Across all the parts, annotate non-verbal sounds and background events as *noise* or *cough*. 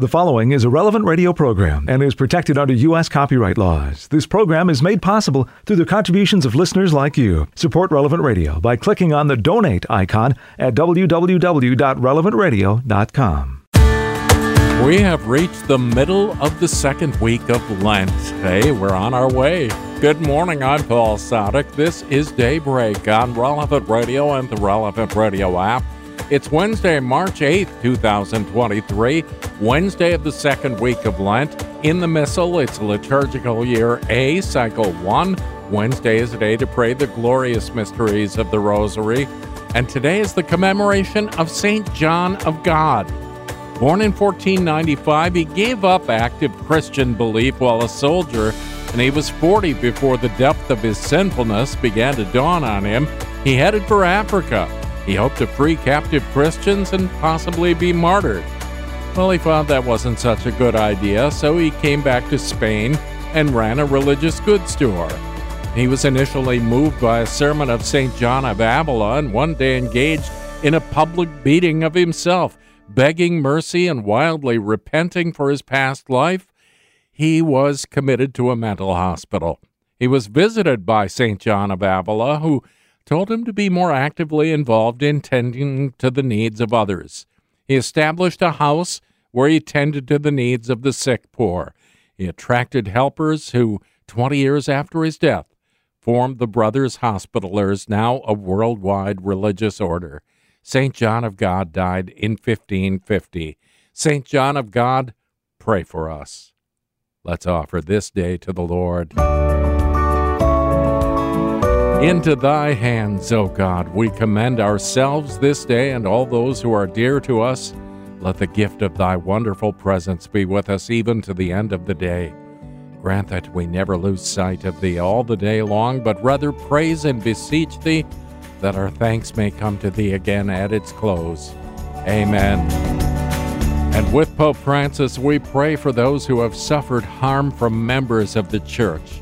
The following is a relevant radio program and is protected under U.S. copyright laws. This program is made possible through the contributions of listeners like you. Support Relevant Radio by clicking on the donate icon at www.relevantradio.com. We have reached the middle of the second week of Lent. Hey, we're on our way. Good morning, I'm Paul Sadek. This is Daybreak on Relevant Radio and the Relevant Radio app. It's Wednesday, March 8th, 2023, Wednesday of the second week of Lent. In the Missal, it's liturgical year A, cycle 1. Wednesday is a day to pray the glorious mysteries of the Rosary. And today is the commemoration of St. John of God. Born in 1495, he gave up active Christian belief while a soldier, and he was 40 before the depth of his sinfulness began to dawn on him. He headed for Africa. He hoped to free captive Christians and possibly be martyred. Well, he found that wasn't such a good idea, so he came back to Spain and ran a religious goods store. He was initially moved by a sermon of St. John of Avila and one day engaged in a public beating of himself, begging mercy and wildly repenting for his past life. He was committed to a mental hospital. He was visited by St. John of Avila, who told him to be more actively involved in tending to the needs of others. He established a house where he tended to the needs of the sick poor. He attracted helpers who, 20 years after his death, formed the Brothers Hospitallers, now a worldwide religious order. St. John of God died in 1550. St. John of God, pray for us. Let's offer this day to the Lord. Into thy hands, O God, we commend ourselves this day and all those who are dear to us. Let the gift of thy wonderful presence be with us even to the end of the day. Grant that we never lose sight of thee all the day long, but rather praise and beseech thee that our thanks may come to thee again at its close. Amen. And with Pope Francis, we pray for those who have suffered harm from members of the Church.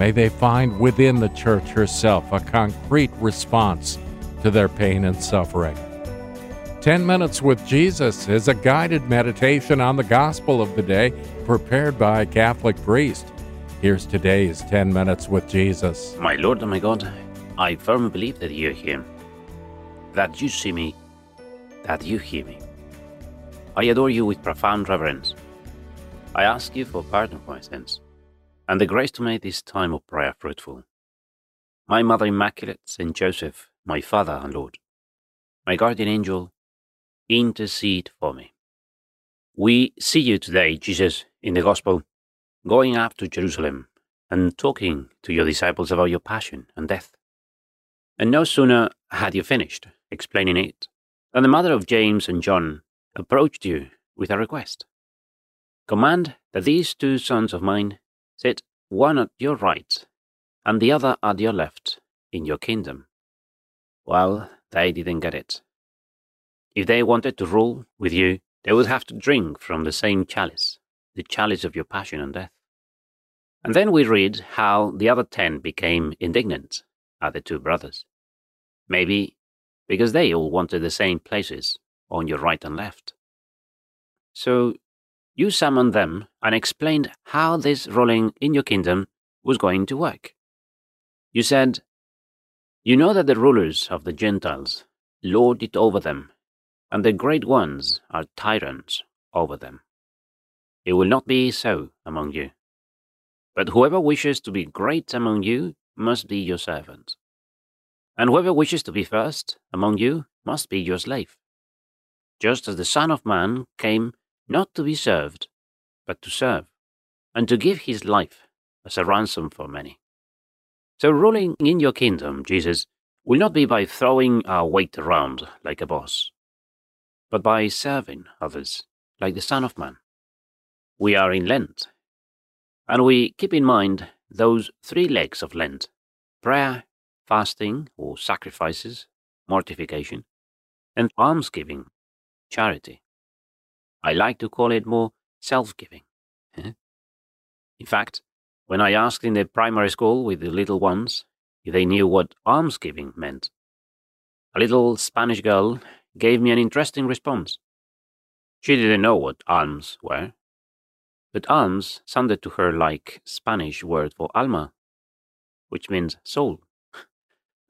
May they find within the church herself a concrete response to their pain and suffering. 10 Minutes with Jesus is a guided meditation on the gospel of the day prepared by a Catholic priest. Here's today's 10 Minutes with Jesus. My Lord and my God, I firmly believe that you are here, that you see me, that you hear me. I adore you with profound reverence. I ask you for pardon for my sins and the grace to make this time of prayer fruitful. My Mother Immaculate, Saint Joseph, my Father and Lord, my guardian angel, intercede for me. We see you today, Jesus, in the Gospel, going up to Jerusalem and talking to your disciples about your passion and death. And no sooner had you finished explaining it than the mother of James and John approached you with a request. Command that these two sons of mine sit one at your right and the other at your left in your kingdom. Well, they didn't get it. If they wanted to rule with you, they would have to drink from the same chalice, the chalice of your passion and death. And then we read how the other ten became indignant at the two brothers. Maybe because they all wanted the same places on your right and left. So you summoned them and explained how this ruling in your kingdom was going to work. You said, You know that the rulers of the Gentiles lord it over them, and the great ones are tyrants over them. It will not be so among you. But whoever wishes to be great among you must be your servant. And whoever wishes to be first among you must be your slave. Just as the Son of Man came not to be served, but to serve, and to give his life as a ransom for many. So, ruling in your kingdom, Jesus, will not be by throwing our weight around like a boss, but by serving others like the Son of Man. We are in Lent, and we keep in mind those three legs of Lent prayer, fasting or sacrifices, mortification, and almsgiving, charity. I like to call it more self giving. in fact, when I asked in the primary school with the little ones if they knew what almsgiving meant, a little Spanish girl gave me an interesting response. She didn't know what alms were, but alms sounded to her like Spanish word for alma, which means soul.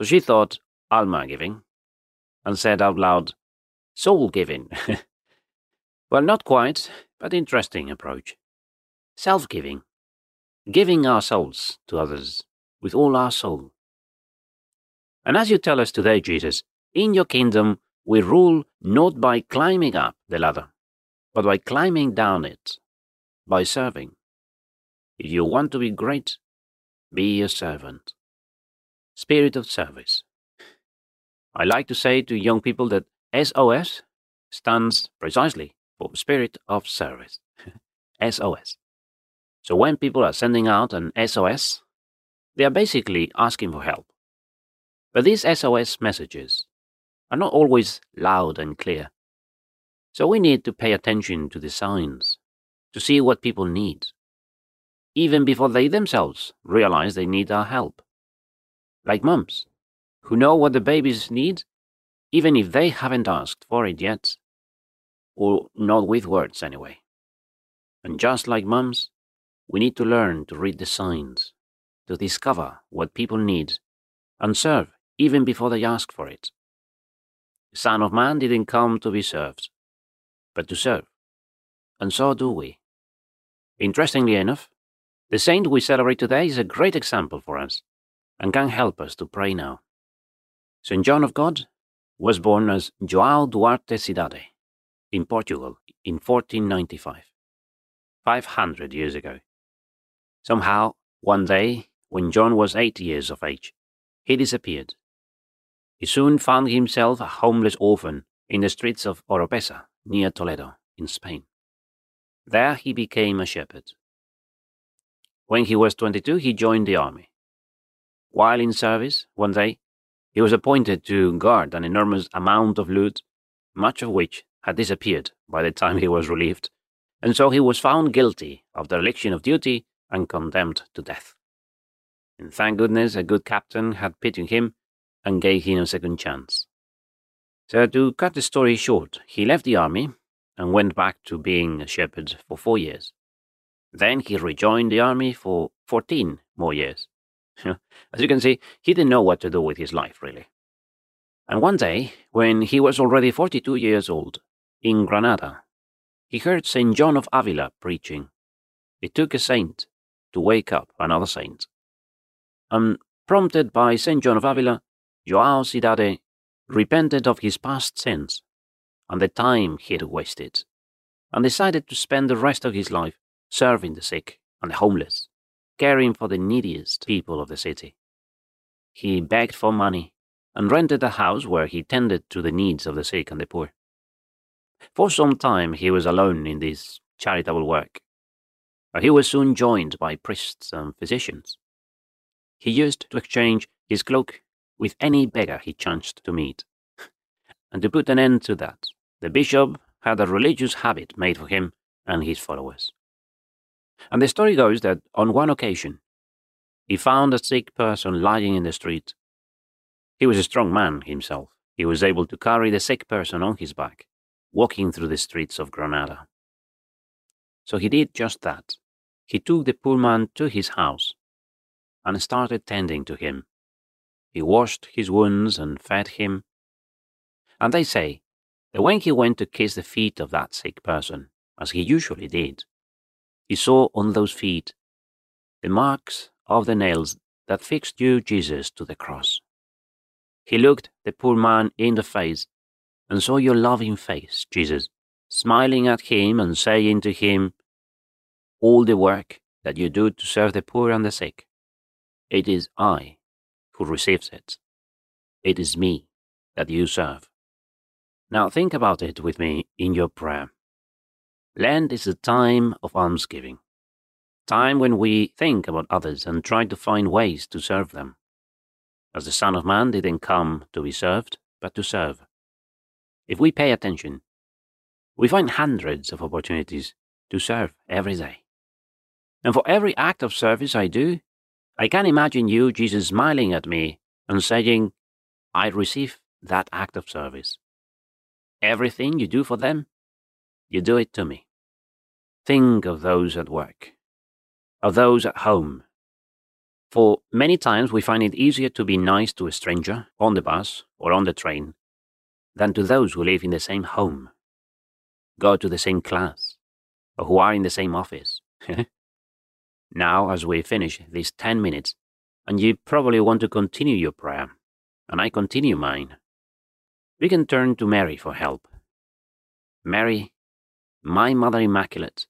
So she thought alma giving and said out loud, soul giving. *laughs* well, not quite, but interesting approach. Self giving, giving our souls to others with all our soul. And as you tell us today, Jesus, in your kingdom we rule not by climbing up the ladder, but by climbing down it, by serving. If you want to be great, be a servant. Spirit of service. I like to say to young people that SOS stands precisely Spirit of Service. *laughs* SOS. So when people are sending out an SOS, they are basically asking for help. But these SOS messages are not always loud and clear. So we need to pay attention to the signs, to see what people need, even before they themselves realize they need our help. Like mums, who know what the babies need, even if they haven't asked for it yet, or not with words anyway. And just like mums, we need to learn to read the signs, to discover what people need, and serve even before they ask for it. The Son of Man didn't come to be served, but to serve. And so do we. Interestingly enough, the saint we celebrate today is a great example for us and can help us to pray now. St. John of God was born as João Duarte Cidade in Portugal in 1495, 500 years ago. Somehow, one day, when John was eight years of age, he disappeared he soon found himself a homeless orphan in the streets of Oropesa, near Toledo, in Spain. There he became a shepherd. When he was 22, he joined the army. While in service, one day, he was appointed to guard an enormous amount of loot, much of which had disappeared by the time he was relieved, and so he was found guilty of dereliction of duty and condemned to death. And thank goodness a good captain had pitied him and gave him a second chance. So, to cut the story short, he left the army and went back to being a shepherd for four years. Then he rejoined the army for 14 more years. *laughs* As you can see, he didn't know what to do with his life, really. And one day, when he was already 42 years old, in Granada, he heard St. John of Avila preaching. It took a saint to wake up another saint. And prompted by St. John of Avila, Joao Cidade repented of his past sins and the time he had wasted, and decided to spend the rest of his life serving the sick and the homeless, caring for the neediest people of the city. He begged for money and rented a house where he tended to the needs of the sick and the poor. For some time he was alone in this charitable work, but he was soon joined by priests and physicians. He used to exchange his cloak with any beggar he chanced to meet. *laughs* and to put an end to that, the bishop had a religious habit made for him and his followers. And the story goes that on one occasion, he found a sick person lying in the street. He was a strong man himself. He was able to carry the sick person on his back, walking through the streets of Granada. So he did just that. He took the poor man to his house and started tending to him he washed his wounds and fed him. And they say that when he went to kiss the feet of that sick person, as he usually did, he saw on those feet the marks of the nails that fixed you, Jesus, to the cross. He looked the poor man in the face and saw your loving face, Jesus, smiling at him and saying to him, All the work that you do to serve the poor and the sick, it is I who receives it. It is me that you serve. Now think about it with me in your prayer. Lent is a time of almsgiving, time when we think about others and try to find ways to serve them. As the Son of Man didn't come to be served, but to serve. If we pay attention, we find hundreds of opportunities to serve every day. And for every act of service I do, I can imagine you, Jesus, smiling at me and saying, I receive that act of service. Everything you do for them, you do it to me. Think of those at work, of those at home. For many times we find it easier to be nice to a stranger on the bus or on the train than to those who live in the same home, go to the same class, or who are in the same office. *laughs* now, as we finish these 10 minutes, and you probably want to continue your prayer, and I continue mine, we can turn to Mary for help. Mary, my Mother Immaculate,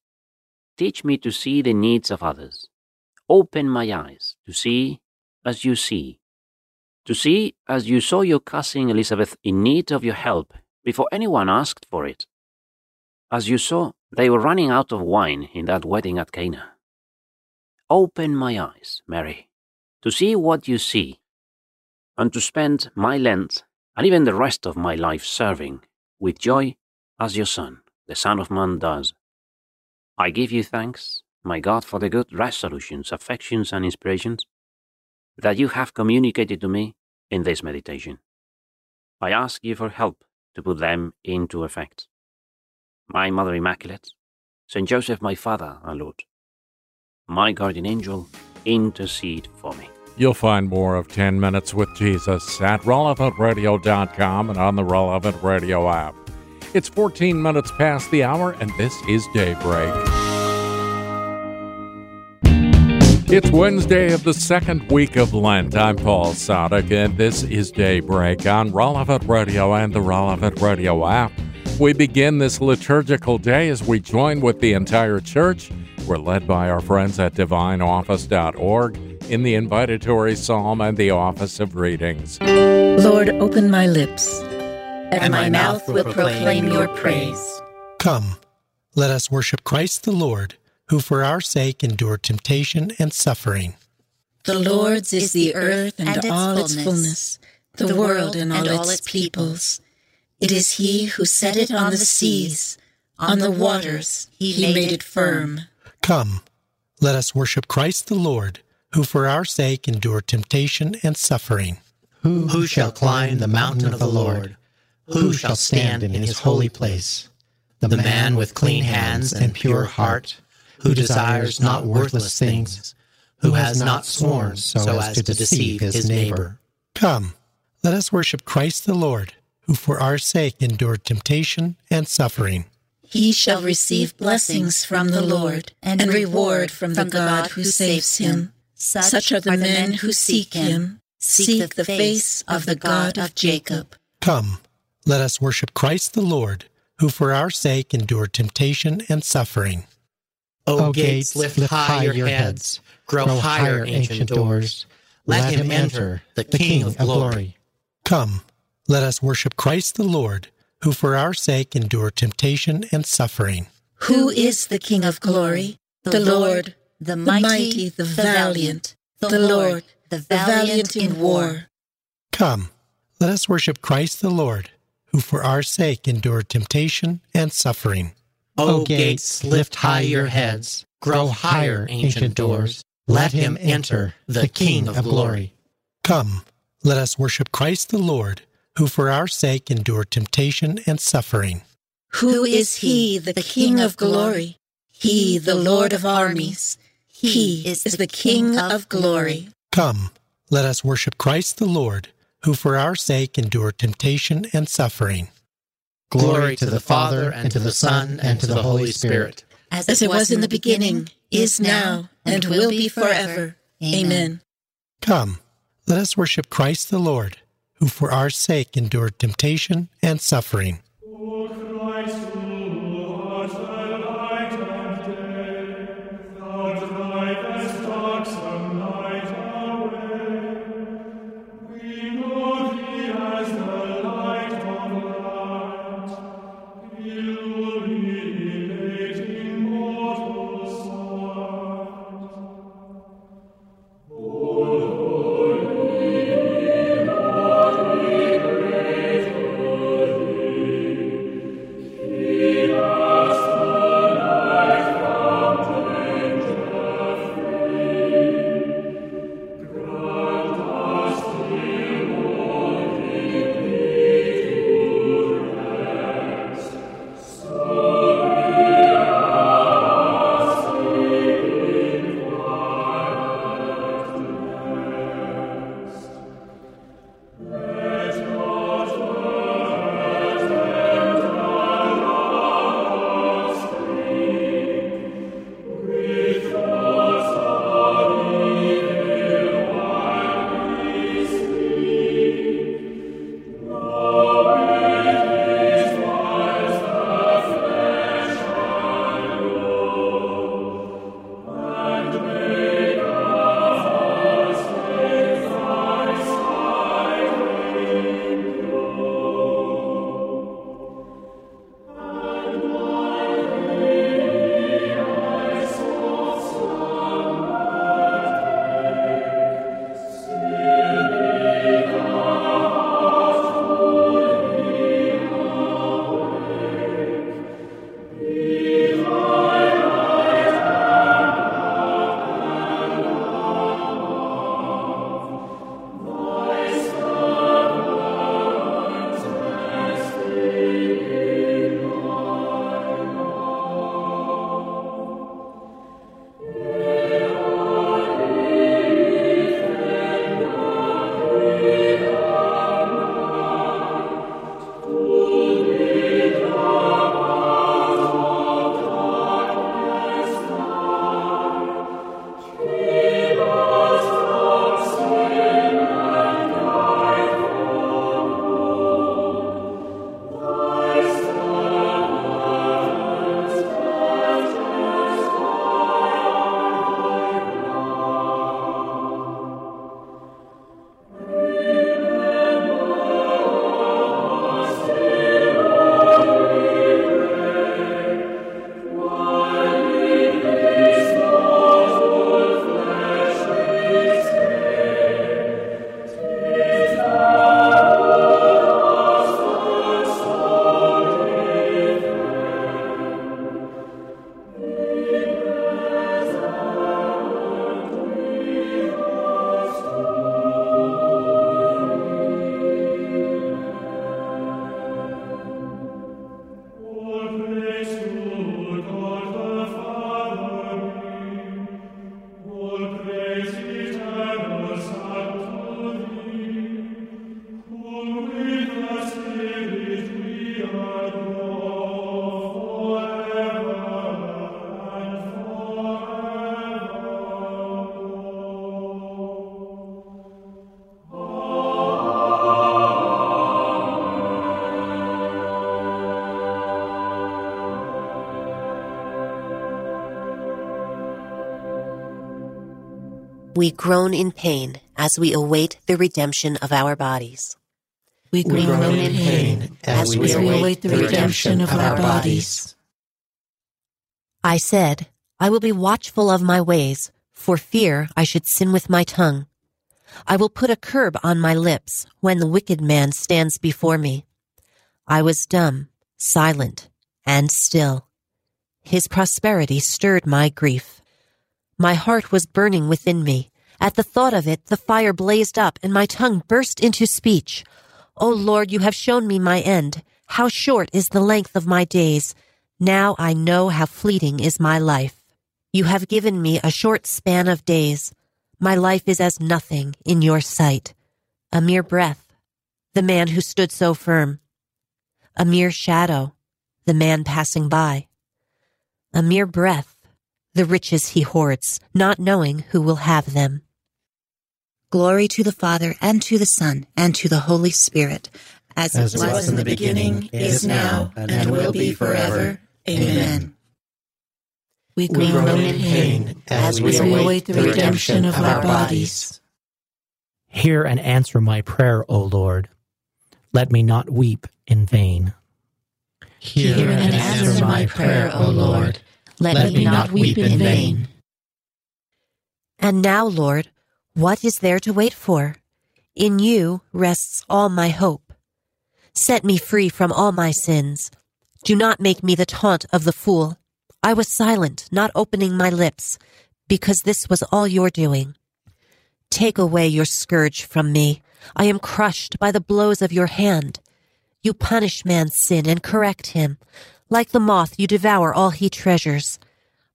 teach me to see the needs of others. Open my eyes to see as you see. To see as you saw your cousin Elizabeth in need of your help before anyone asked for it. As you saw they were running out of wine in that wedding at Cana. Open my eyes, Mary, to see what you see, and to spend my Lent and even the rest of my life serving with joy as your Son, the Son of Man, does. I give you thanks, my God, for the good resolutions, affections, and inspirations that you have communicated to me in this meditation. I ask you for help to put them into effect. My Mother Immaculate, Saint Joseph, my Father and Lord, my guardian angel, intercede for me. You'll find more of 10 Minutes with Jesus at relevantradio.com and on the Relevant Radio app. It's 14 minutes past the hour, and this is Daybreak. It's Wednesday of the second week of Lent. I'm Paul Sadek, and this is Daybreak on Relevant Radio and the Relevant Radio app. We begin this liturgical day as we join with the entire church. We're led by our friends at divineoffice.org in the invitatory psalm and the office of readings. Lord, open my lips, and my mouth will proclaim your praise. Come, let us worship Christ the Lord who for our sake endure temptation and suffering. The Lord's is the earth and, and all its fullness, the world and all, its, its peoples. It is He who set it on the seas, on the waters He made it firm. Come, let us worship Christ the Lord, who for our sake endured temptation and suffering. Who, who shall climb the mountain of the Lord? Who shall stand in his holy place? The man with clean hands and pure heart who desires not worthless things, who has not sworn so as to deceive his neighbor. Come, let us worship Christ the Lord, who for our sake endured temptation and suffering. He shall receive blessings from the Lord and reward from the God who saves him. Such are the men who seek him, seek the face of the God of Jacob. Come, let us worship Christ the Lord, who for our sake endured temptation and suffering. O gates, lift high your heads, grow higher, ancient doors. Let him enter, the King of glory. Come, let us worship Christ the Lord, who for our sake endured temptation and suffering. Who is the King of glory? The Lord, the mighty, the valiant, the Lord, the valiant in war. Come, let us worship Christ the Lord, who for our sake endured temptation and suffering. O gates, lift high your heads, grow higher, ancient doors. Let him enter, the King of glory. Come, let us worship Christ the Lord, who for our sake endured temptation and suffering. Who is he, the King of glory? He, the Lord of armies. He is the King of glory. Come, let us worship Christ the Lord, who for our sake endured temptation and suffering. Glory to the Father, and to the Son, and to the Holy Spirit. As it was in the beginning, is now, and will be forever. Amen. Come, let us worship Christ the Lord, who for our sake endured temptation and suffering. you. We groan in pain as we await the redemption of our bodies. We groan, we groan in pain as we await the redemption of our bodies. I said, I will be watchful of my ways, for fear I should sin with my tongue. I will put a curb on my lips when the wicked man stands before me. I was dumb, silent, and still. His prosperity stirred my grief. My heart was burning within me. At the thought of it, the fire blazed up and my tongue burst into speech. O Lord, you have shown me my end. How short is the length of my days. Now I know how fleeting is my life. You have given me a short span of days. My life is as nothing in your sight. A mere breath. The man who stood so firm. A mere shadow. The man passing by. A mere breath. The riches he hoards, not knowing who will have them. Glory to the Father, and to the Son, and to the Holy Spirit, as, as it was, was in the beginning, is now, and, and will be forever. Amen. We groan in pain as we await the redemption of our bodies. Hear and answer my prayer, O Lord. Let me not weep in vain. Hear and answer my prayer, O Lord. Let me not weep in vain. And now, Lord, what is there to wait for? In you rests all my hope. Set me free from all my sins. Do not make me the taunt of the fool. I was silent, not opening my lips, because this was all your doing. Take away your scourge from me. I am crushed by the blows of your hand. You punish man's sin and correct him. Like the moth, you devour all he treasures.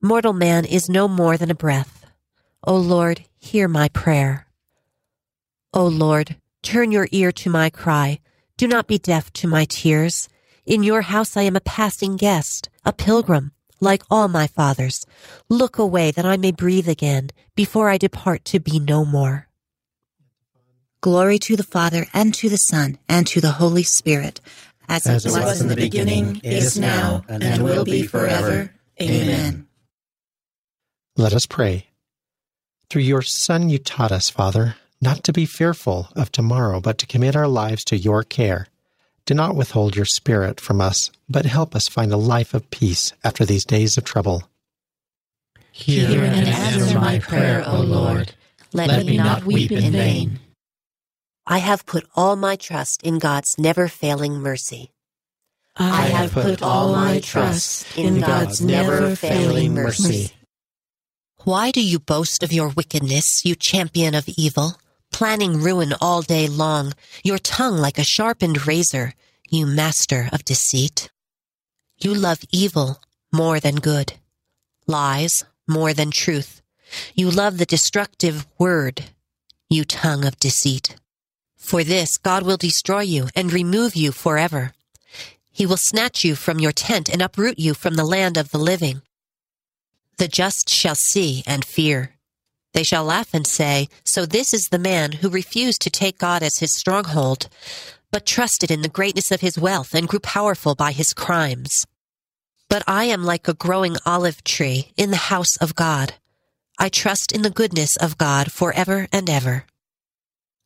Mortal man is no more than a breath. O Lord, hear my prayer. O Lord, turn your ear to my cry. Do not be deaf to my tears. In your house I am a passing guest, a pilgrim, like all my fathers. Look away that I may breathe again before I depart to be no more. Glory to the Father, and to the Son, and to the Holy Spirit, as, as it was, was in the beginning, is now, and, and will be forever. Amen. Let us pray. Through your Son, you taught us, Father, not to be fearful of tomorrow, but to commit our lives to your care. Do not withhold your Spirit from us, but help us find a life of peace after these days of trouble. Hear, Hear and answer my prayer, O Lord. Let, Let me not weep in vain. I have put all my trust in God's never failing mercy. I have put all my trust in God's never failing mercy. Why do you boast of your wickedness, you champion of evil, planning ruin all day long, your tongue like a sharpened razor, you master of deceit? You love evil more than good, lies more than truth. You love the destructive word, you tongue of deceit. For this God will destroy you and remove you forever. He will snatch you from your tent and uproot you from the land of the living. The just shall see and fear. They shall laugh and say, So this is the man who refused to take God as his stronghold, but trusted in the greatness of his wealth and grew powerful by his crimes. But I am like a growing olive tree in the house of God. I trust in the goodness of God forever and ever.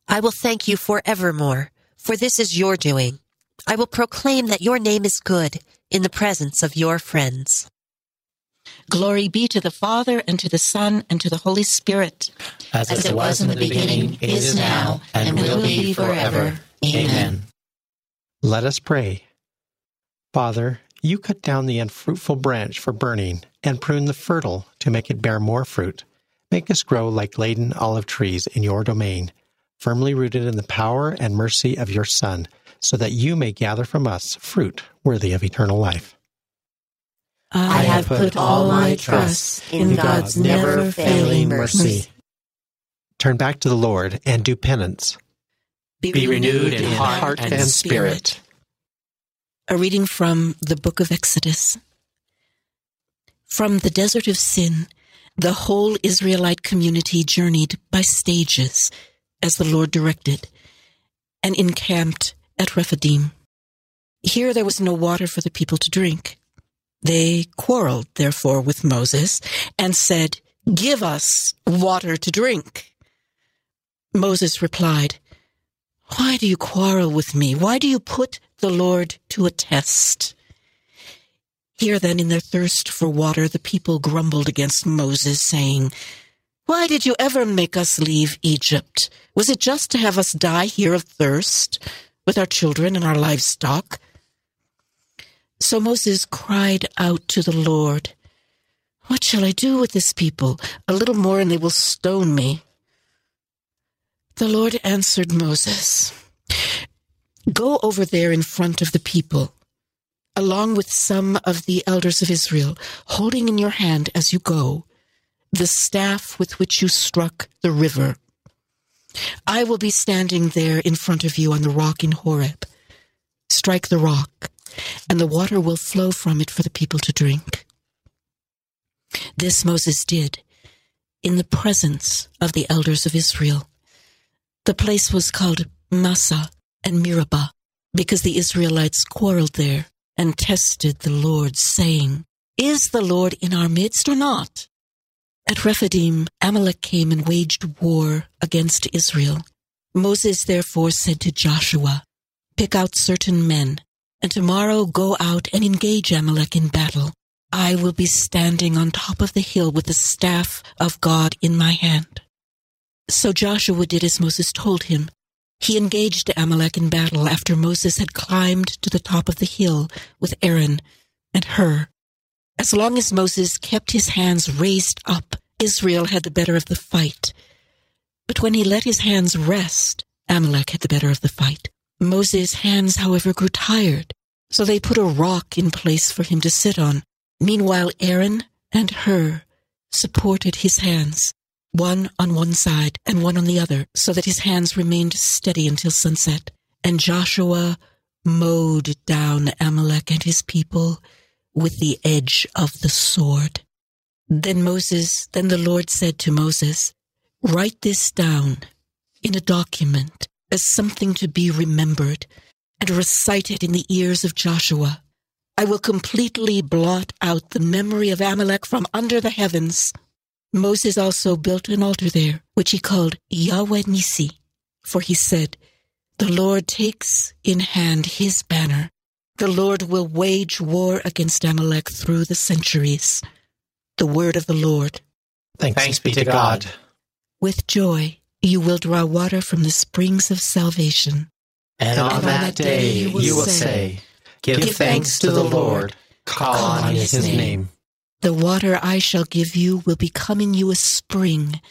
I will thank you forevermore, for this is your doing. I will proclaim that your name is good in the presence of your friends. Glory be to the Father, and to the Son, and to the Holy Spirit. As, As it was in the beginning, is now, and will be forever. Amen. Let us pray. Father, you cut down the unfruitful branch for burning, and prune the fertile to make it bear more fruit. Make us grow like laden olive trees in your domain, firmly rooted in the power and mercy of your Son, so that you may gather from us fruit worthy of eternal life. I have put all my trust in God's never failing mercy. Turn back to the Lord and do penance. Be, Be renewed in heart and spirit. A reading from the book of Exodus. From the desert of sin, the whole Israelite community journeyed by stages, as the Lord directed, and encamped at Rephidim. Here there was no water for the people to drink. They quarreled, therefore, with Moses and said, Give us water to drink. Moses replied, Why do you quarrel with me? Why do you put the Lord to a test? Here then, in their thirst for water, the people grumbled against Moses, saying, Why did you ever make us leave Egypt? Was it just to have us die here of thirst, with our children and our livestock? So Moses cried out to the Lord, What shall I do with this people? A little more and they will stone me. The Lord answered Moses, Go over there in front of the people along with some of the elders of Israel, holding in your hand as you go the staff with which you struck the river. I will be standing there in front of you on the rock in Horeb. Strike the rock, and the water will flow from it for the people to drink. This Moses did in the presence of the elders of Israel. The place was called Massah and Meribah because the Israelites quarreled there and tested the Lord, saying, Is the Lord in our midst or not? At Rephidim, Amalek came and waged war against Israel. Moses therefore said to Joshua, Pick out certain men, and tomorrow go out and engage Amalek in battle. I will be standing on top of the hill with the staff of God in my hand. So Joshua did as Moses told him, he engaged Amalek in battle after Moses had climbed to the top of the hill with Aaron and Hur. As long as Moses kept his hands raised up, Israel had the better of the fight. But when he let his hands rest, Amalek had the better of the fight. Moses' hands, however, grew tired, so they put a rock in place for him to sit on. Meanwhile, Aaron and Hur supported his hands one on one side and one on the other, so that his hands remained steady until sunset. And Joshua mowed down Amalek and his people with the edge of the sword. Then Moses, then the Lord said to Moses, Write this down in a document as something to be remembered and recited in the ears of Joshua. I will completely blot out the memory of Amalek from under the heavens Moses also built an altar there, which he called Yahweh Nisi, for he said, The Lord takes in hand his banner. The Lord will wage war against Amalek through the centuries. The word of the Lord. Thanks, Thanks be to God. With joy, you will draw water from the springs of salvation. And, on, and that, day, you will, you will say, Give, Give thanks to the Lord, call on his name. The water I shall give you will become in you a spring,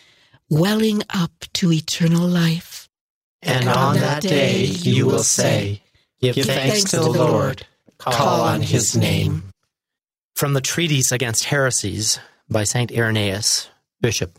welling up to eternal life. And, on that day you will say, Give, thanks, thanks to the Lord, call on his name. From the Treatise Against Heresies by St. Irenaeus, Bishop.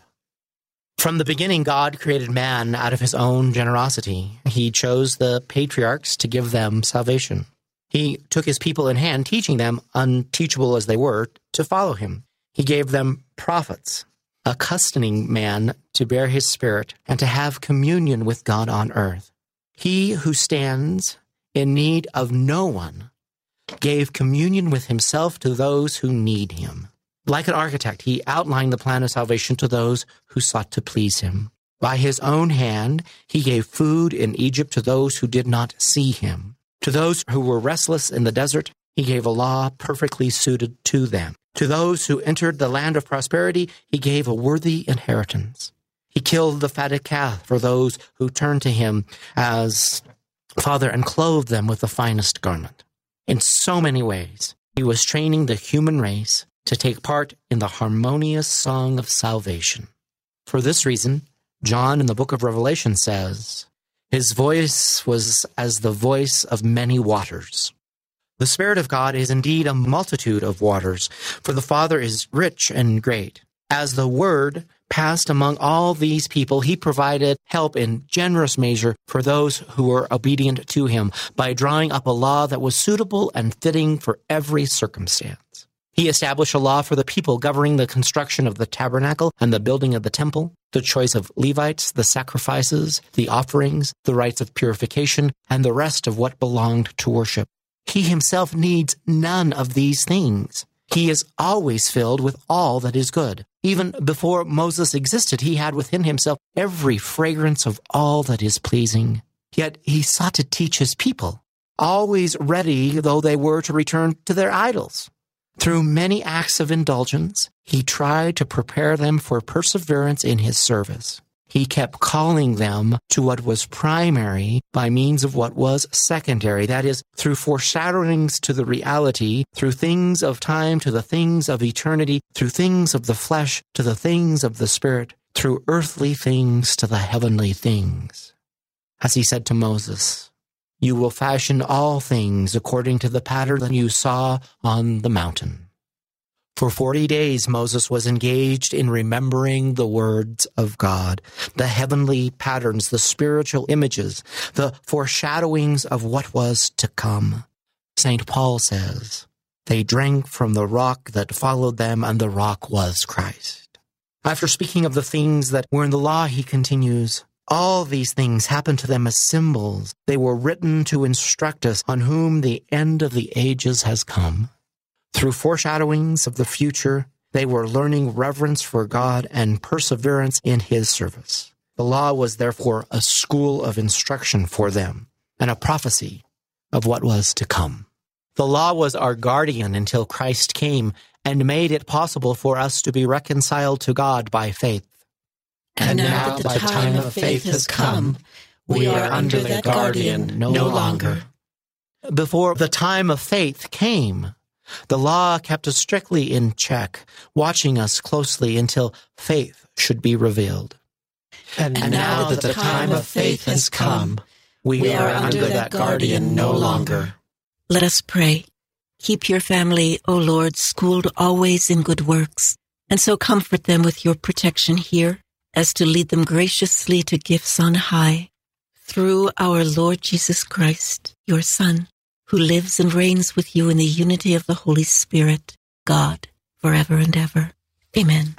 From the beginning, God created man out of his own generosity. He chose the patriarchs to give them salvation. He took his people in hand, teaching them, unteachable as they were, to follow him. He gave them prophets, accustoming man to bear his spirit and to have communion with God on earth. He who stands in need of no one gave communion with himself to those who need him. Like an architect, he outlined the plan of salvation to those who sought to please him. By his own hand, he gave food in Egypt to those who did not see him. To those who were restless in the desert, he gave a law perfectly suited to them. To those who entered the land of prosperity, he gave a worthy inheritance. He killed the fatted calf for those who turned to him as Father and clothed them with the finest garment. In so many ways, he was training the human race to take part in the harmonious song of salvation. For this reason, John in the book of Revelation says, his voice was as the voice of many waters. The Spirit of God is indeed a multitude of waters, for the Father is rich and great. As the Word passed among all these people, he provided help in generous measure for those who were obedient to him by drawing up a law that was suitable and fitting for every circumstance. He established a law for the people governing the construction of the tabernacle and the building of the temple, the choice of Levites, the sacrifices, the offerings, the rites of purification, and the rest of what belonged to worship. He himself needs none of these things. He is always filled with all that is good. Even before Moses existed, he had within himself every fragrance of all that is pleasing. Yet he sought to teach his people, always ready though they were to return to their idols. Through many acts of indulgence, he tried to prepare them for perseverance in his service. He kept calling them to what was primary by means of what was secondary. That is, through foreshadowings to the reality, through things of time to the things of eternity, through things of the flesh to the things of the spirit, through earthly things to the heavenly things. As he said to Moses, You will fashion all things according to the pattern that you saw on the mountain. For 40 days, Moses was engaged in remembering the words of God, the heavenly patterns, the spiritual images, the foreshadowings of what was to come. St. Paul says, They drank from the rock that followed them, and the rock was Christ. After speaking of the things that were in the law, he continues, all these things happened to them as symbols. They were written to instruct us on whom the end of the ages has come. Through foreshadowings of the future, they were learning reverence for God and perseverance in His service. The law was therefore a school of instruction for them and a prophecy of what was to come. The law was our guardian until Christ came and made it possible for us to be reconciled to God by faith. And now that the time of faith has come, we are under that guardian no longer. Before the time of faith came, the law kept us strictly in check, watching us closely until faith should be revealed. And, and now that the time of faith has come, we, we are under that guardian no longer. Let us pray. Keep your family, O Lord, schooled always in good works, and so comfort them with your protection here, as to lead them graciously to gifts on high. Through our Lord Jesus Christ, your Son, who lives and reigns with you in the unity of the Holy Spirit, God, forever and ever. Amen.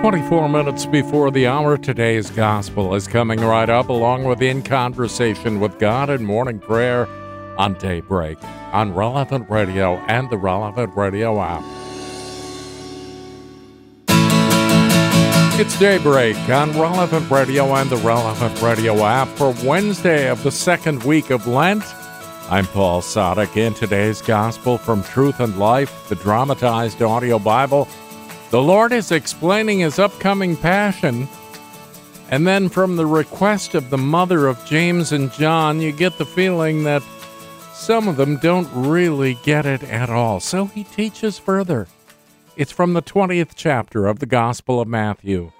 24 minutes before the hour, today's gospel is coming right up, along with In Conversation with God and morning prayer on Daybreak, on Relevant Radio and the Relevant Radio app. It's Daybreak on Relevant Radio and the Relevant Radio app for Wednesday of the second week of Lent. I'm Paul Sadek. In today's Gospel from Truth and Life, the dramatized audio Bible, the Lord is explaining his upcoming passion. And then from the request of the mother of James and John, you get the feeling that some of them don't really get it at all. So he teaches further. It's from the 20th chapter of the Gospel of Matthew.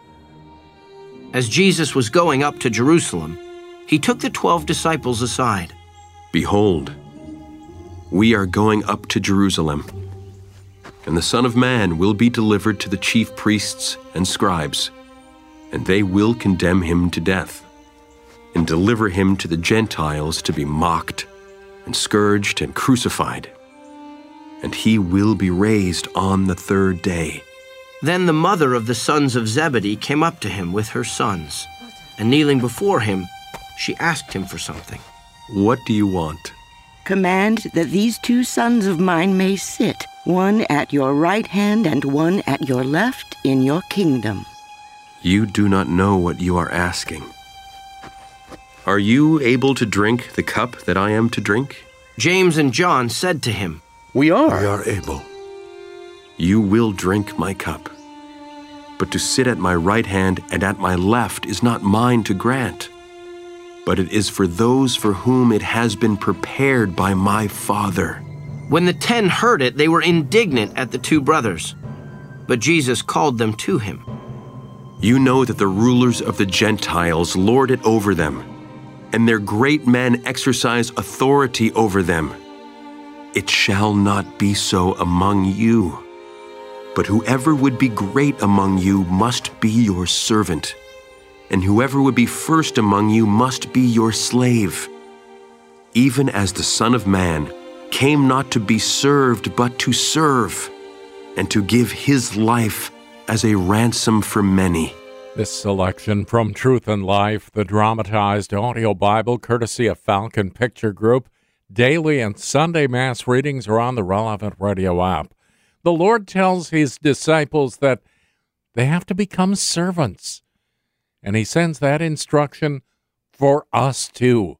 As Jesus was going up to Jerusalem, he took the twelve disciples aside Behold, we are going up to Jerusalem, and the Son of Man will be delivered to the chief priests and scribes, and they will condemn him to death, and deliver him to the Gentiles to be mocked, and scourged, and crucified. And he will be raised on the third day. Then the mother of the sons of Zebedee came up to him with her sons, and kneeling before him, she asked him for something. What do you want? Command that these two sons of mine may sit, one at your right hand and one at your left, in your kingdom. You do not know what you are asking. Are you able to drink the cup that I am to drink? James and John said to him, We are. We are able. You will drink my cup. But to sit at my right hand and at my left is not mine to grant but it is for those for whom it has been prepared by my Father. When the ten heard it, they were indignant at the two brothers. But Jesus called them to him. You know that the rulers of the Gentiles lord it over them, and their great men exercise authority over them. It shall not be so among you. But whoever would be great among you must be your servant and whoever would be first among you must be your slave. Even as the Son of Man came not to be served, but to serve, and to give his life as a ransom for many. This selection from Truth and Life, the dramatized audio Bible, courtesy of Falcon Picture Group. Daily and Sunday Mass readings are on the relevant radio app. The Lord tells his disciples that they have to become servants. And he sends that instruction for us too,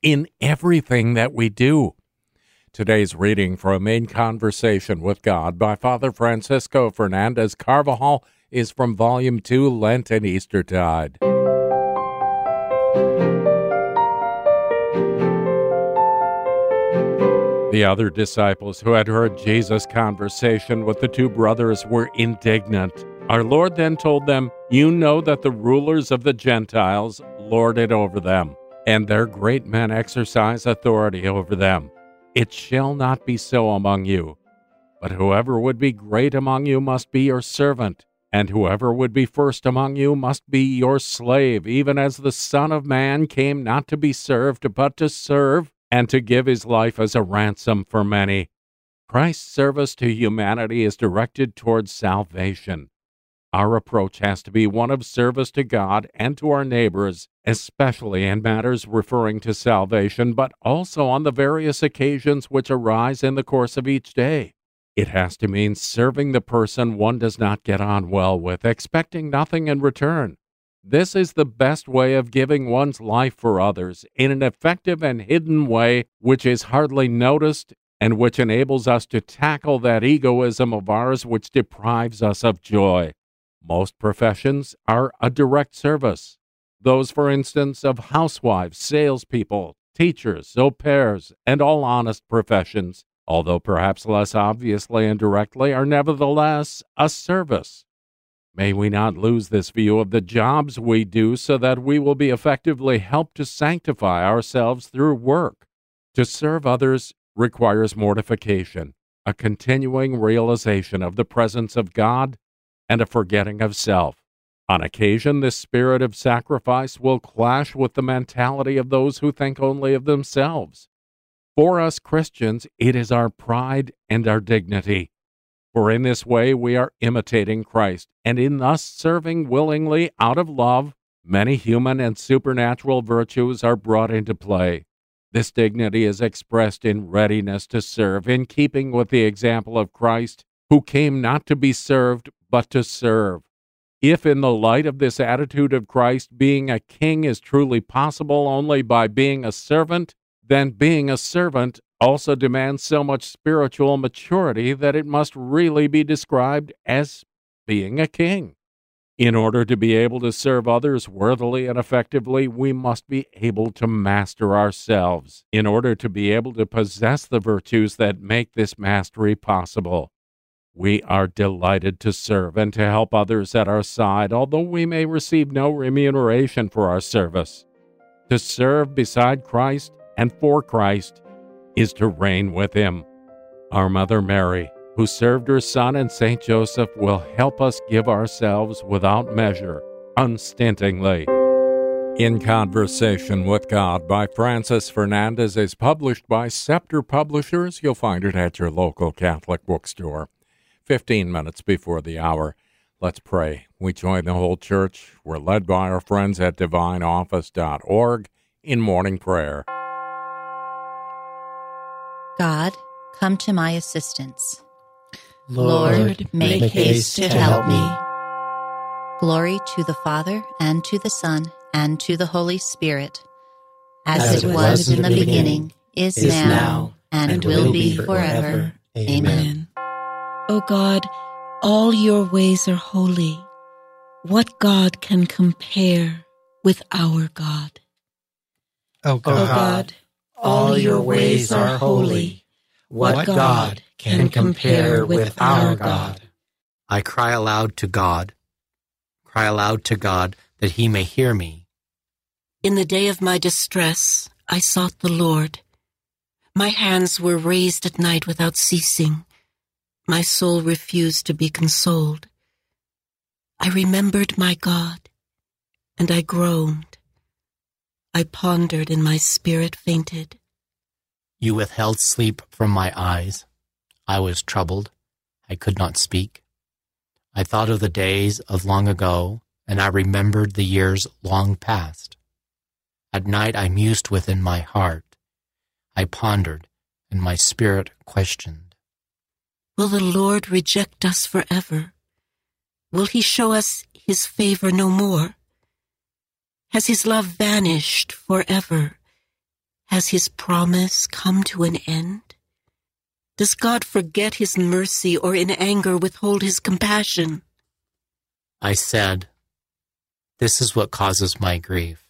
in everything that we do. Today's reading from In Conversation with God by Father Francisco Fernandez Carvajal is from Volume 2, Lent and Eastertide. The other disciples who had heard Jesus' conversation with the two brothers were indignant. Our Lord then told them, You know that the rulers of the Gentiles lord it over them, and their great men exercise authority over them. It shall not be so among you. But whoever would be great among you must be your servant, and whoever would be first among you must be your slave, even as the Son of Man came not to be served, but to serve and to give his life as a ransom for many. Christ's service to humanity is directed towards salvation. Our approach has to be one of service to God and to our neighbors, especially in matters referring to salvation, but also on the various occasions which arise in the course of each day. It has to mean serving the person one does not get on well with, expecting nothing in return. This is the best way of giving one's life for others in an effective and hidden way which is hardly noticed and which enables us to tackle that egoism of ours which deprives us of joy. Most professions are a direct service. Those, for instance, of housewives, salespeople, teachers, au pairs, and all honest professions, although perhaps less obviously and directly, are nevertheless a service. May we not lose this view of the jobs we do so that we will be effectively helped to sanctify ourselves through work. To serve others requires mortification, a continuing realization of the presence of God, and a forgetting of self. On occasion, this spirit of sacrifice will clash with the mentality of those who think only of themselves. For us Christians, it is our pride and our dignity for in this way we are imitating Christ, and in thus serving willingly out of love, many human and supernatural virtues are brought into play. This dignity is expressed in readiness to serve, in keeping with the example of Christ, who came not to be served, but to serve. If, in the light of this attitude of Christ, being a king is truly possible only by being a servant, then being a servant also demands so much spiritual maturity that it must really be described as being a king. In order to be able to serve others worthily and effectively, we must be able to master ourselves in order to be able to possess the virtues that make this mastery possible. We are delighted to serve and to help others at our side, although we may receive no remuneration for our service. To serve beside Christ and for Christ is to reign with him. Our Mother Mary, who served her Son and Saint Joseph, will help us give ourselves without measure, unstintingly. In Conversation with God by Francis Fernandez is published by Scepter Publishers. You'll find it at your local Catholic bookstore. 15 minutes before the hour. Let's pray. We join the whole church. We're led by our friends at divineoffice.org in morning prayer. God, come to my assistance. Lord, Lord make, make haste to help me. Glory to the Father, and to the Son, and to the Holy Spirit, as, as it was in the beginning, is, is now, now, and, and will be forever. Amen. O God, all your ways are holy. What God can compare with our God? Oh o God, o God all your ways are holy. What God can compare with our God? I cry aloud to God, cry aloud to God that he may hear me. In the day of my distress, I sought the Lord. My hands were raised at night without ceasing. My soul refused to be consoled. I remembered my God, and I groaned. I pondered and my spirit fainted. You withheld sleep from my eyes. I was troubled. I could not speak. I thought of the days of long ago, and I remembered the years long past. At night I mused within my heart. I pondered, and my spirit questioned. Will the Lord reject us forever? Will he show us his favor no more? Has his love vanished forever? Has his promise come to an end? Does God forget his mercy or in anger withhold his compassion? I said, This is what causes my grief,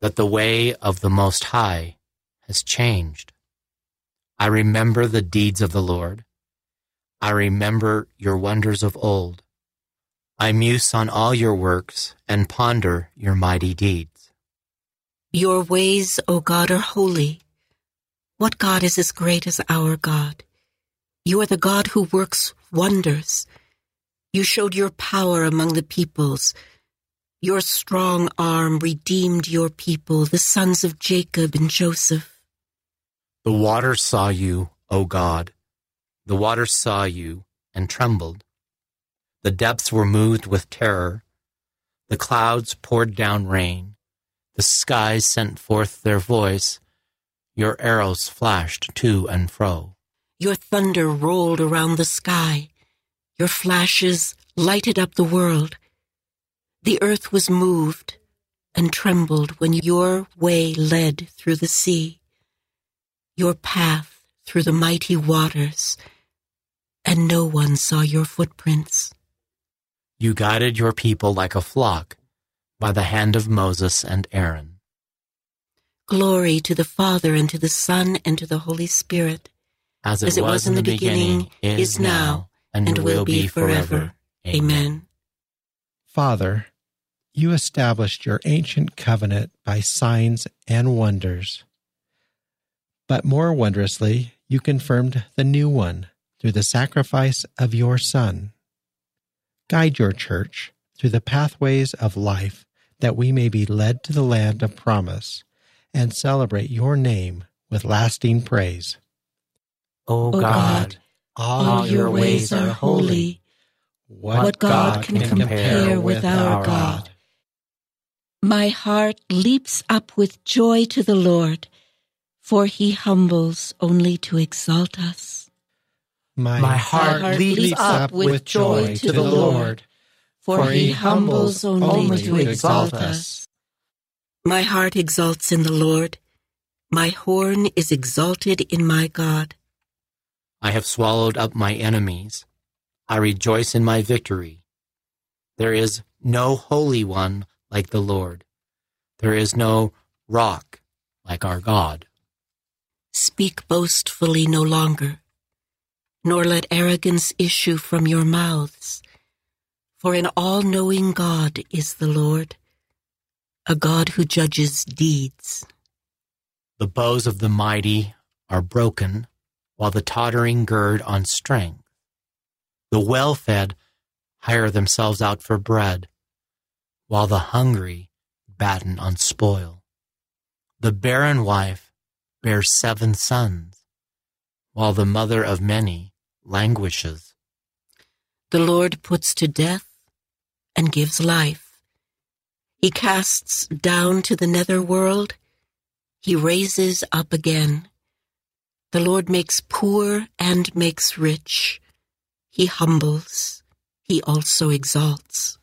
that the way of the Most High has changed. I remember the deeds of the Lord. I remember your wonders of old. I muse on all your works and ponder your mighty deeds. Your ways, O God, are holy. What God is as great as our God? You are the God who works wonders. You showed your power among the peoples. Your strong arm redeemed your people, the sons of Jacob and Joseph. The waters saw you, O God. The waters saw you and trembled. The depths were moved with terror. The clouds poured down rain. The skies sent forth their voice. Your arrows flashed to and fro. Your thunder rolled around the sky. Your flashes lighted up the world. The earth was moved and trembled when your way led through the sea, your path through the mighty waters, and no one saw your footprints. You guided your people like a flock by the hand of Moses and Aaron. Glory to the Father, and to the Son, and to the Holy Spirit. As it, As it was, was, in the beginning, beginning is now, and, and will be forever. Amen. Father, you established your ancient covenant by signs and wonders. But more wondrously, you confirmed the new one through the sacrifice of your Son. Guide your church through the pathways of life that we may be led to the land of promise and celebrate your name with lasting praise. O God, all your ways are holy. What God can compare with our God? My heart leaps up with joy to the Lord, for he humbles only to exalt us. My, My heart, heart leaps up with joy to the Lord, for he humbles only to exalt us. My heart exalts in the Lord. My horn is exalted in my God. I have swallowed up my enemies. I rejoice in my victory. There is no holy one like the Lord. There is no rock like our God. Speak boastfully no longer, nor let arrogance issue from your mouths. For an all knowing God is the Lord a God who judges deeds. The bows of the mighty are broken, while the tottering gird on strength. The well fed hire themselves out for bread, while the hungry batten on spoil. The barren wife bears seven sons, while the mother of many languishes. The Lord puts to death and gives life. He casts down to the nether world. He raises up again. The Lord makes poor and makes rich. He humbles. He also exalts.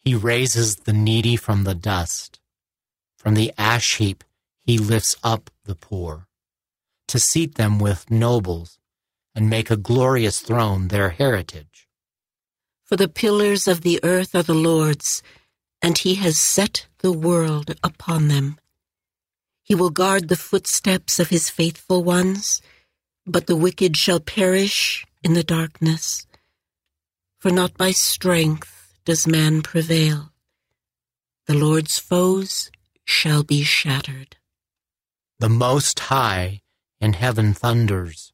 He raises the needy from the dust. From the ash heap, he lifts up the poor to seat them with nobles and make a glorious throne their heritage. For the pillars of the earth are the Lord's and he has set the world upon them. He will guard the footsteps of his faithful ones, but the wicked shall perish in the darkness. For not by strength does man prevail. The Lord's foes shall be shattered. The Most High in heaven thunders.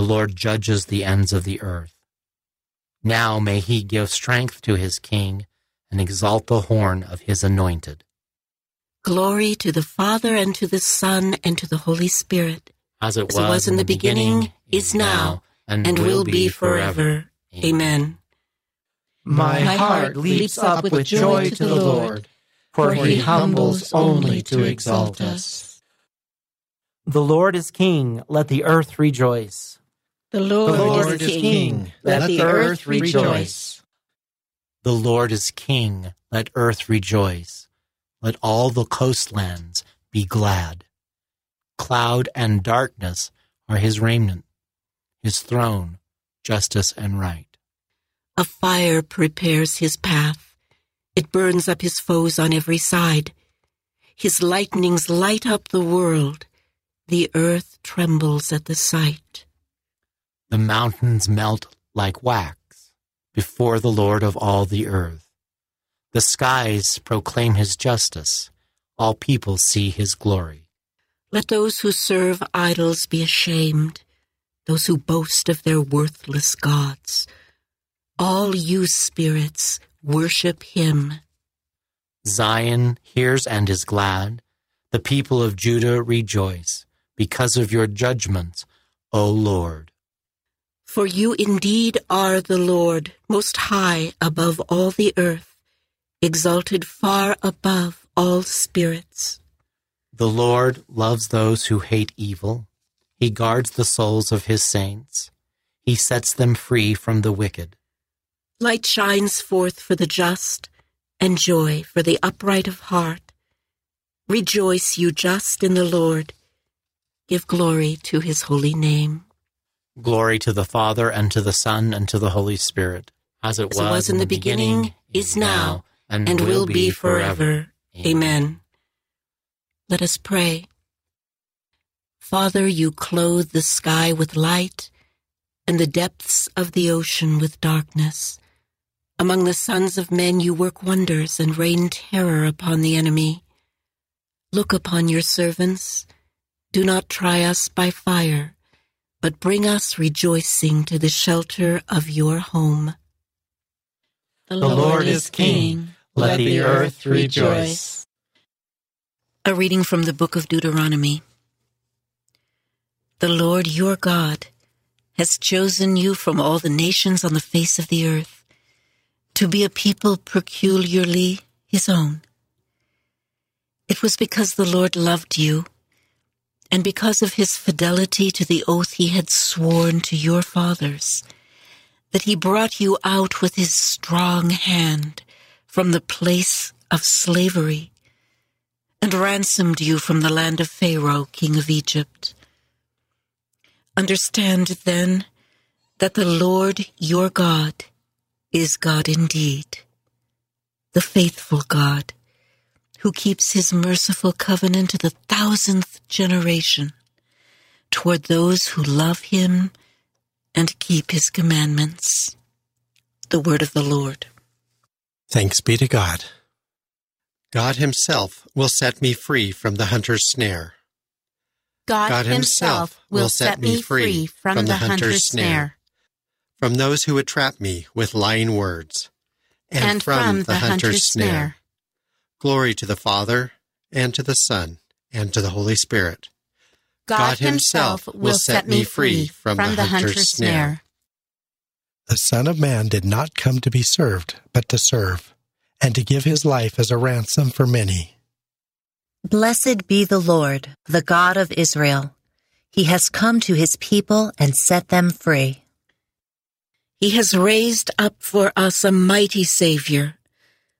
The Lord judges the ends of the earth. Now may he give strength to his king and exalt the horn of his anointed. Glory to the Father, and to the Son, and to the Holy Spirit. As it, As was, it was, in the beginning, beginning is now, and, and will be forever. Amen. My heart leaps up with joy to the Lord, for he humbles only to exalt us. The Lord is King, let the earth rejoice. The Lord, the Lord is, is king. king. Let, the earth rejoice. The Lord is king. Let earth rejoice. Let all the coastlands be glad. Cloud and darkness are his raiment, his throne, justice and right. A fire prepares his path. It burns up his foes on every side. His lightnings light up the world. The earth trembles at the sight. The mountains melt like wax before the Lord of all the earth. The skies proclaim his justice. All people see his glory. Let those who serve idols be ashamed, those who boast of their worthless gods. All you spirits, worship him. Zion hears and is glad. The people of Judah rejoice because of your judgments, O Lord. For you indeed are the Lord, most high above all the earth, exalted far above all spirits. The Lord loves those who hate evil. He guards the souls of his saints. He sets them free from the wicked. Light shines forth for the just, and joy for the upright of heart. Rejoice, you just, in the Lord. Give glory to his holy name. Glory to the Father, and to the Son, and to the Holy Spirit, as it, As was, it was in the beginning, is now, and, will be forever. Amen. Let us pray. Father, you clothe the sky with light and the depths of the ocean with darkness. Among the sons of men you work wonders and rain terror upon the enemy. Look upon your servants. Do not try us by fire, but bring us rejoicing to the shelter of your home. The Lord is king. Let the earth rejoice. A reading from the book of Deuteronomy. The Lord your God has chosen you from all the nations on the face of the earth to be a people peculiarly his own. It was because the Lord loved you and because of his fidelity to the oath he had sworn to your fathers that he brought you out with his strong hand from the place of slavery and ransomed you from the land of Pharaoh, king of Egypt. Understand then that the Lord your God is God indeed, the faithful God who keeps his merciful covenant to the thousandth generation toward those who love him and keep his commandments. The word of the Lord. Thanks be to God. God Himself will set me free from the hunter's snare. God, himself will set me free from, the hunter's snare, from those who would trap me with lying words, and, from, the hunter's snare. Glory to the Father, and to the Son, and to the Holy Spirit. God himself will set me free from, the hunter's snare. The Son of Man did not come to be served, but to serve, and to give his life as a ransom for many. Blessed be the Lord, the God of Israel. He has come to his people and set them free. He has raised up for us a mighty Savior,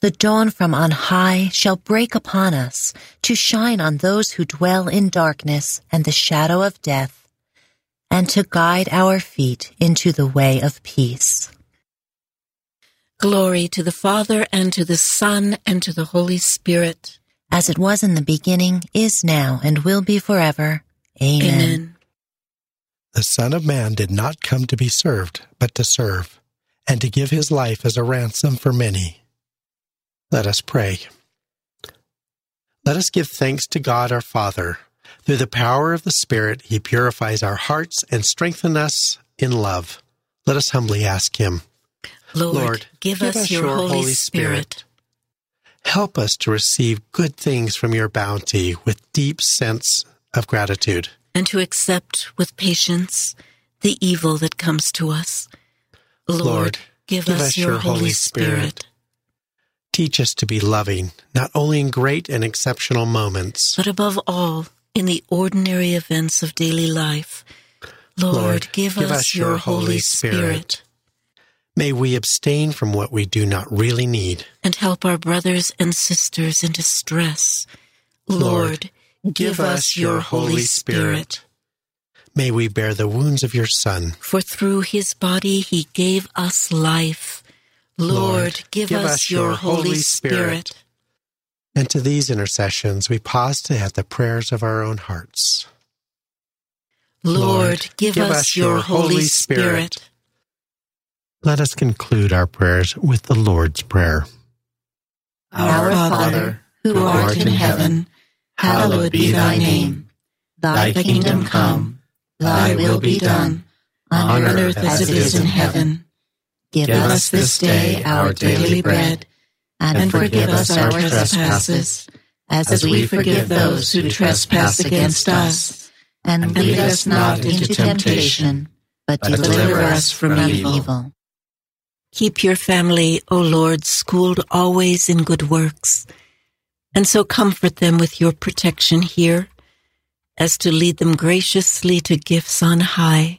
the dawn from on high shall break upon us to shine on those who dwell in darkness and the shadow of death, and to guide our feet into the way of peace. Glory to the Father, and to the Son, and to the Holy Spirit. As it was in the beginning, is now, and will be forever. Amen. Amen. The Son of Man did not come to be served, but to serve, and to give his life as a ransom for many. Let us pray. Let us give thanks to God our Father. Through the power of the Spirit, he purifies our hearts and strengthens us in love. Let us humbly ask him. Lord, Lord give, give, us, your, your Holy, Holy Spirit. Spirit. Help us to receive good things from your bounty with deep sense of gratitude and to accept with patience the evil that comes to us. Lord, Lord give, give, us, your, your, Holy Spirit. Spirit. Teach us to be loving, not only in great and exceptional moments, but above all, in the ordinary events of daily life. Lord, Lord give, give, us, us your Holy Spirit. Spirit. May we abstain from what we do not really need. And help our brothers and sisters in distress. Lord, Lord Give us your Holy Spirit. May we bear the wounds of your Son. For through his body he gave us life. Lord, give, give us your Holy Spirit. And to these intercessions, we pause to have the prayers of our own hearts. Lord, give, give us your Holy Spirit. Let us conclude our prayers with the Lord's Prayer. Our Father, who art in heaven, hallowed be thy name. Thy kingdom come, thy will be done, on earth as it is in heaven. Give us this day our daily bread, and forgive us our trespasses, as we forgive those who trespass against us. And lead us not into temptation, but deliver us from evil. Keep your family, O Lord, schooled always in good works and so comfort them with your protection here, as to lead them graciously to gifts on high.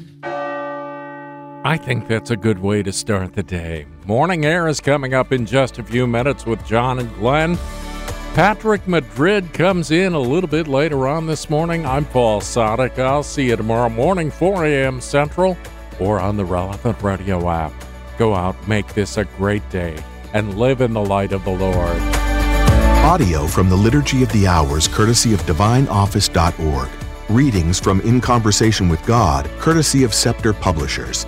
I think that's a good way to start the day. Morning Air is coming up in just a few minutes with John and Glenn. Patrick Madrid comes in a little bit later on this morning. I'm Paul Sadek. I'll see you tomorrow morning, 4 a.m. Central, or on the relevant radio app. Go out, make this a great day, and live in the light of the Lord. Audio from the Liturgy of the Hours, courtesy of DivineOffice.org. Readings from In Conversation with God, courtesy of Scepter Publishers.